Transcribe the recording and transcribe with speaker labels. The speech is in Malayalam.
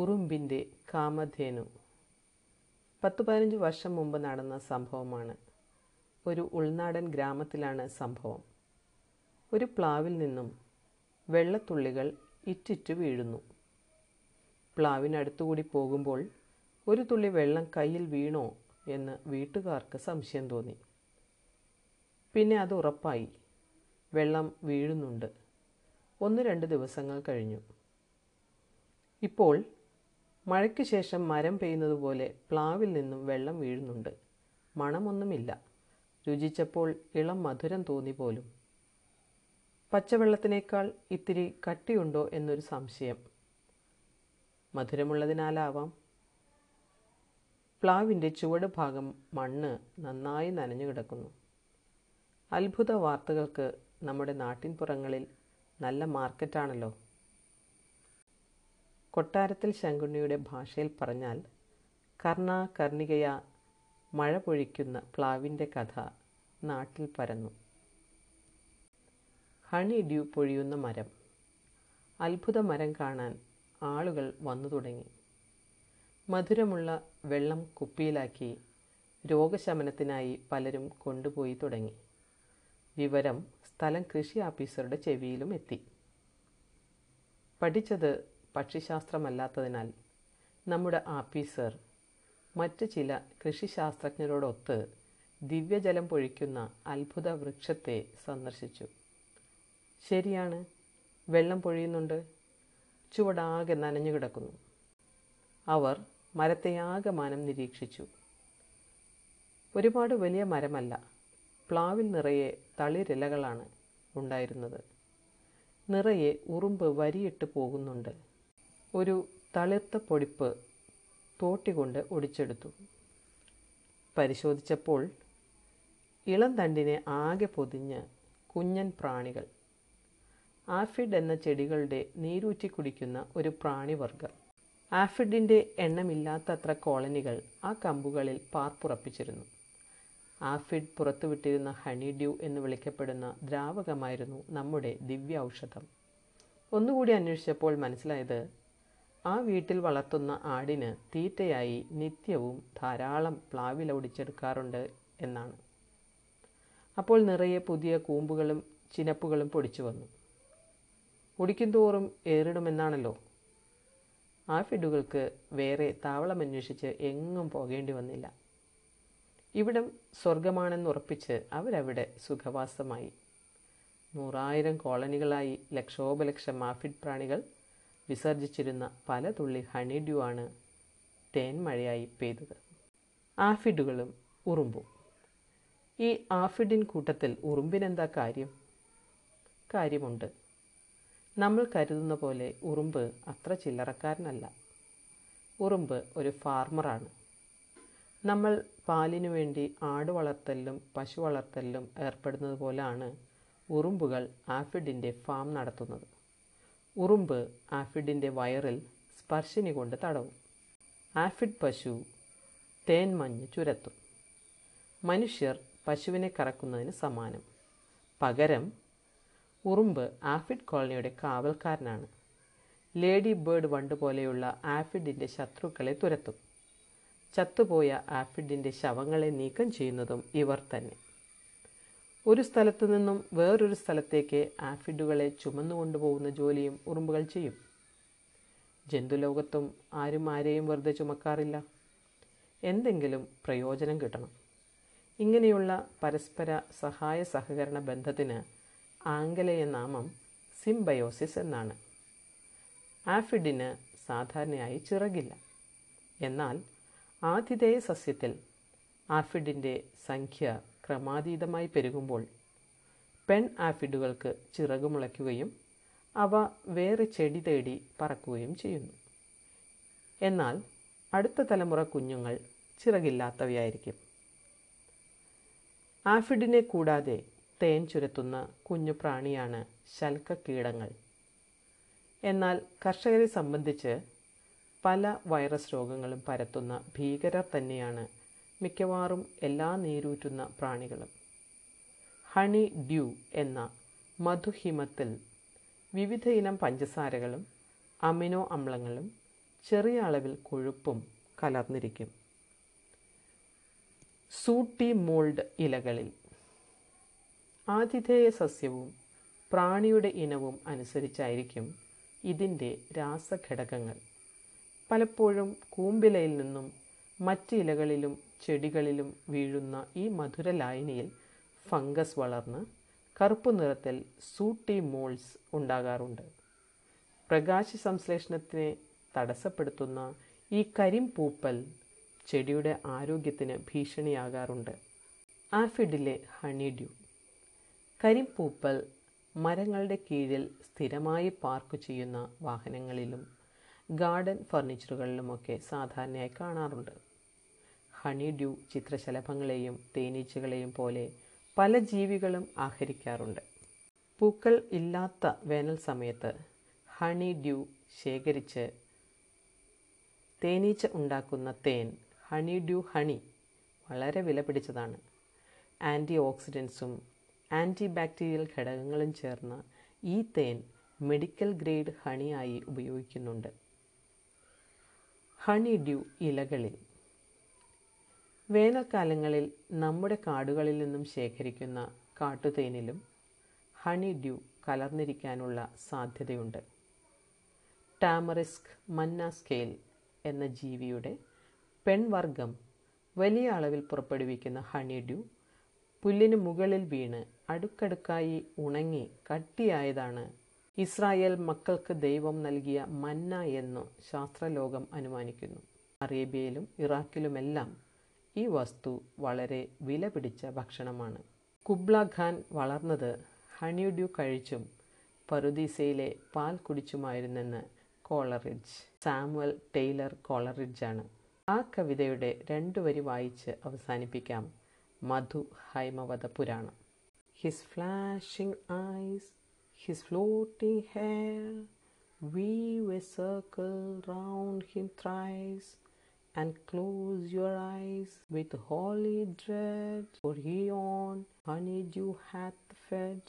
Speaker 1: ഉറുമ്പിന്റെ കാമധേനു. പത്ത് പതിനഞ്ച് വർഷം മുമ്പ് നടന്ന സംഭവമാണ്. ഒരു ഉൾനാടൻ ഗ്രാമത്തിലാണ് സംഭവം. ഒരു പ്ലാവിൽ നിന്നും വെള്ളത്തുള്ളികൾ ഇറ്റിറ്റു വീഴുന്നു. പ്ലാവിനടുത്തുകൂടി പോകുമ്പോൾ ഒരു തുള്ളി വെള്ളം കയ്യിൽ വീണോ എന്ന് വീട്ടുകാർക്ക് സംശയം തോന്നി. പിന്നെ അത് ഉറപ്പായി. വെള്ളം വീഴുന്നുണ്ട്. ഒന്ന് രണ്ട് ദിവസങ്ങൾ കഴിഞ്ഞു. ഇപ്പോൾ മഴയ്ക്ക് ശേഷം മരം പെയ്യുന്നത് പോലെ പ്ലാവിൽ നിന്നും വെള്ളം വീഴുന്നുണ്ട്. മണമൊന്നുമില്ല. രുചിച്ചപ്പോൾ ഇളം മധുരം തോന്നി പോലും. പച്ചവെള്ളത്തിനേക്കാൾ ഇത്തിരി കട്ടിയുണ്ടോ എന്നൊരു സംശയം. മധുരമുള്ളതിനാലാവാം. പ്ലാവിന്റെ ചുവട് ഭാഗം മണ്ണ് നന്നായി നനഞ്ഞു കിടക്കുന്നു. അത്ഭുത വാർത്തകൾക്ക് നമ്മുടെ നാട്ടിൻപുറങ്ങളിൽ നല്ല മാർക്കറ്റാണല്ലോ. കൊട്ടാരത്തിൽ ശങ്കുണ്ണിയുടെ ഭാഷയിൽ പറഞ്ഞാൽ കർണ കർണികയ മഴ പൊഴിക്കുന്ന പ്ലാവിന്റെ കഥ നാട്ടിൽ പരന്നു. ഹണി ഡ്യൂ പൊഴിയുന്ന മരം. അത്ഭുത മരം കാണാൻ ആളുകൾ വന്നു തുടങ്ങി. മധുരമുള്ള വെള്ളം കുപ്പിയിലാക്കി രോഗശമനത്തിനായി പലരും കൊണ്ടുപോയി തുടങ്ങി. വിവരം സ്ഥലം കൃഷി ഓഫീസറുടെ ചെവിയിലും എത്തി. പഠിച്ചത് പക്ഷിശാസ്ത്രമല്ലാത്തതിനാൽ നമ്മുടെ ആഫീസർ മറ്റ് ചില കൃഷിശാസ്ത്രജ്ഞരോടൊത്ത് ദിവ്യജലം പൊഴിക്കുന്ന അത്ഭുത വൃക്ഷത്തെ സന്ദർശിച്ചു. ശരിയാണ് വെള്ളം പൊഴിയുന്നുണ്ട്. ചുവടാകെ നനഞ്ഞു കിടക്കുന്നു. അവർ മരത്തെ ആകമാനം നിരീക്ഷിച്ചു. ഒരുപാട് വലിയ മരമല്ല പ്ലാവിൽ നിറയെ തളിരിലകളാണ് ഉണ്ടായിരുന്നത്. നിറയെ ഉറുമ്പ് വരിയിട്ട് പോകുന്നുണ്ട്. ഒരു തളിർത്ത പൊടിപ്പ് തോട്ടികൊണ്ട് ഒടിച്ചെടുത്തു. പരിശോധിച്ചപ്പോൾ ഇളം തണ്ടിനെ ആകെ പൊതിഞ്ഞ് കുഞ്ഞൻ പ്രാണികൾ ആഫിഡ് എന്ന ചെടികളുടെ നീരൂറ്റി കുടിക്കുന്ന ഒരു പ്രാണിവർഗം ആഫിഡിന്റെ എണ്ണമില്ലാത്തത്ര കോളനികൾ ആ കമ്പുകളിൽ പാർപ്പുറപ്പിച്ചിരുന്നു. ആഫിഡ് പുറത്തുവിട്ടിരുന്ന ഹണി ഡ്യൂ എന്ന് വിളിക്കപ്പെടുന്ന ദ്രാവകമായിരുന്നു നമ്മുടെ ദിവ്യ ഔഷധം. ഒന്നുകൂടി അന്വേഷിച്ചപ്പോൾ മനസ്സിലായത് ആ വീട്ടിൽ വളർത്തുന്ന ആടിന് തീറ്റയായി നിത്യവും ധാരാളം പ്ലാവില ഒടിച്ചെടുക്കാറുണ്ട് എന്നാണ്. അപ്പോൾ നിറയെ പുതിയ കൂമ്പുകളും ചിനപ്പുകളും പൊടിച്ചു വന്നു. ഒടിക്കും തോറും ഏറിടുമെന്നാണല്ലോ. ആ ഫിഡുകൾക്ക് വേറെ താവളമന്വേഷിച്ച് എങ്ങും പോകേണ്ടി വന്നില്ല. ഇവിടം സ്വർഗമാണെന്നുറപ്പിച്ച് അവരവിടെ സുഖവാസമായി. നൂറായിരം കോളനികളായി ലക്ഷോപലക്ഷം ആഫിഡ് പ്രാണികൾ വിസർജിച്ചിരുന്ന പല തുള്ളി ഹണി ഡ്യൂ ആണ് തേൻമഴയായി പെയ്തത്. ആഫിഡുകളും ഉറുമ്പും. ഈ ആഫിഡിൻ കൂട്ടത്തിൽ ഉറുമ്പിനെന്താ കാര്യം? കാര്യമുണ്ട്. നമ്മൾ കരുതുന്ന പോലെ ഉറുമ്പ് അത്ര ചില്ലറക്കാരനല്ല. ഉറുമ്പ് ഒരു ഫാർമറാണ് നമ്മൾ പാലിനു വേണ്ടി ആട് വളർത്തലിലും പശു വളർത്തലിലും ഏർപ്പെടുന്നത് പോലെയാണ് ഉറുമ്പുകൾ ആഫിഡിന്റെ ഫാം നടത്തുന്നത്. ഉറുമ്പ് ആഫിഡിന്റെ വയറിൽ സ്പർശിനി കൊണ്ട് തടവും. ആഫിഡ് പശു തേൻ മഞ്ഞ് ചുരത്തും. മനുഷ്യർ പശുവിനെ കറക്കുന്നതിന് സമാനം. പകരം ഉറുമ്പ് ആഫിഡ് കോളനിയുടെ കാവൽക്കാരനാണ്. ലേഡി ബേർഡ് വണ്ട് പോലെയുള്ള ആഫിഡിന്റെ ശത്രുക്കളെ തുരത്തും. ചത്തുപോയ ആഫിഡിന്റെ ശവങ്ങളെ നീക്കം ചെയ്യുന്നതും ഇവർ തന്നെ. ഒരു സ്ഥലത്തു നിന്നും വേറൊരു സ്ഥലത്തേക്ക് ആഫിഡുകളെ ചുമന്നുകൊണ്ടുപോകുന്ന ജോലിയും ഉറുമ്പുകൾ ചെയ്യും. ജന്തുലോകത്തും ആരും ആരെയും വെറുതെ ചുമക്കാറില്ല. എന്തെങ്കിലും പ്രയോജനം കിട്ടണം. ഇങ്ങനെയുള്ള പരസ്പര സഹായ സഹകരണ ബന്ധത്തിന് ആംഗലേയ നാമം സിംബയോസിസ് എന്നാണ്. ആഫിഡിന് സാധാരണയായി ചിറകില്ല. എന്നാൽ ആതിഥേയ സസ്യത്തിൽ ആഫിഡിന്റെ സംഖ്യ ക്രമാതീതമായി പെരുകുമ്പോൾ പെൺ ആഫിഡുകൾക്ക് ചിറക് മുളയ്ക്കുകയും അവ വേറെ ചെടി തേടി പറക്കുകയും ചെയ്യുന്നു. എന്നാൽ അടുത്ത തലമുറ കുഞ്ഞുങ്ങൾ ചിറകില്ലാത്തവയായിരിക്കും. ആഫിഡിനെ കൂടാതെ തേൻ ചുരത്തുന്ന കുഞ്ഞു പ്രാണിയാണ് ശൽക്കീടങ്ങൾ എന്നാൽ കർഷകരെ സംബന്ധിച്ച് പല വൈറസ് രോഗങ്ങളും പരത്തുന്ന ഭീകരർ തന്നെയാണ് മിക്കവാറും എല്ലാ നീരൂറ്റുന്ന പ്രാണികളും. ഹണി ഡ്യൂ എന്ന മധുഹിമത്തിൽ വിവിധ ഇനം പഞ്ചസാരകളും അമിനോ അമ്ലങ്ങളും ചെറിയ അളവിൽ കൊഴുപ്പും കലർന്നിരിക്കും. സൂട്ടി മോൾഡ് ഇലകളിൽ ആതിഥേയ സസ്യവും പ്രാണിയുടെ ഇനവും അനുസരിച്ചായിരിക്കും ഇതിന്റെ രാസഘടകങ്ങൾ. പലപ്പോഴും കൂമ്പിലയിൽ നിന്നും മറ്റ് ഇലകളിലും ചെടികളിലും വീഴുന്ന ഈ മധുര മധുരലായനിയിൽ ഫംഗസ് വളർന്ന് കറുപ്പ് നിറത്തിൽ സൂട്ടി മോൾസ് ഉണ്ടാകാറുണ്ട്. പ്രകാശ സംശ്ലേഷണത്തിനെ തടസ്സപ്പെടുത്തുന്ന ഈ കരിമ്പൂപ്പൽ ചെടിയുടെ ആരോഗ്യത്തിന് ഭീഷണിയാകാറുണ്ട്. ആഫിഡിലെ ഹണിഡ്യൂ. കരിമ്പൂപ്പൽ മരങ്ങളുടെ കീഴിൽ സ്ഥിരമായി പാർക്ക് ചെയ്യുന്ന വാഹനങ്ങളിലും ഗാർഡൻ ഫർണിച്ചറുകളിലുമൊക്കെ സാധാരണയായി കാണാറുണ്ട്. ഹണിഡ്യൂ ചിത്രശലഭങ്ങളെയും തേനീച്ചകളെയും പോലെ പല ജീവികളും ആഹരിക്കാറുണ്ട്. പൂക്കൾ ഇല്ലാത്ത വേനൽ സമയത്ത് ഹണി ഡ്യൂ ശേഖരിച്ച് തേനീച്ച ഉണ്ടാക്കുന്ന തേൻ ഹണി ഡ്യൂ ഹണി വളരെ വിലപിടിച്ചതാണ് ആന്റി ഓക്സിഡൻസും ആന്റി ബാക്ടീരിയൽ ഘടകങ്ങളും ചേർന്ന ഈ തേൻ മെഡിക്കൽ ഗ്രേഡ് ഹണിയായി ഉപയോഗിക്കുന്നുണ്ട്. ഹണി ഡ്യൂ ഇലകളിൽ വേനൽക്കാലങ്ങളിൽ നമ്മുടെ കാടുകളിൽ നിന്നും ശേഖരിക്കുന്ന കാട്ടുതേനിലും ഹണി ഡ്യൂ കലർന്നിരിക്കാനുള്ള സാധ്യതയുണ്ട്. ടാമറിസ്ക് മന്ന സ്കെയിൽ എന്ന ജീവിയുടെ പെൺവർഗം വലിയ അളവിൽ പുറപ്പെടുവിക്കുന്ന ഹണി ഡ്യൂ പുല്ലിന് മുകളിൽ വീണ് അടുക്കടുക്കായി ഉണങ്ങി കട്ടിയായതാണ് ഇസ്രായേൽ മക്കൾക്ക് ദൈവം നൽകിയ മന്ന എന്നു ശാസ്ത്രലോകം അനുമാനിക്കുന്നു. അറേബ്യയിലും ഇറാഖിലുമെല്ലാം ഈ വസ്തു വളരെ വിലപിടിച്ച ഭക്ഷണമാണ്. കുബ്ല ഖാൻ വളർന്നത് ഹണിഡ്യൂ കഴിച്ചും പറുദീസയിലെ പാൽ കുടിച്ചുമായിരുന്നെന്ന് കോളറിഡ്ജ് സാമുവൽ ടെയ്ലർ കോളറിഡ്ജാണ് ആ കവിതയുടെ രണ്ടു വരി വായിച്ച് അവസാനിപ്പിക്കാം. മധു ഹൈമവത പുരാണം. His flashing eyes his floating hair weave a circle round him thrice and close your eyes with holy dread, for he on honeydew hath fed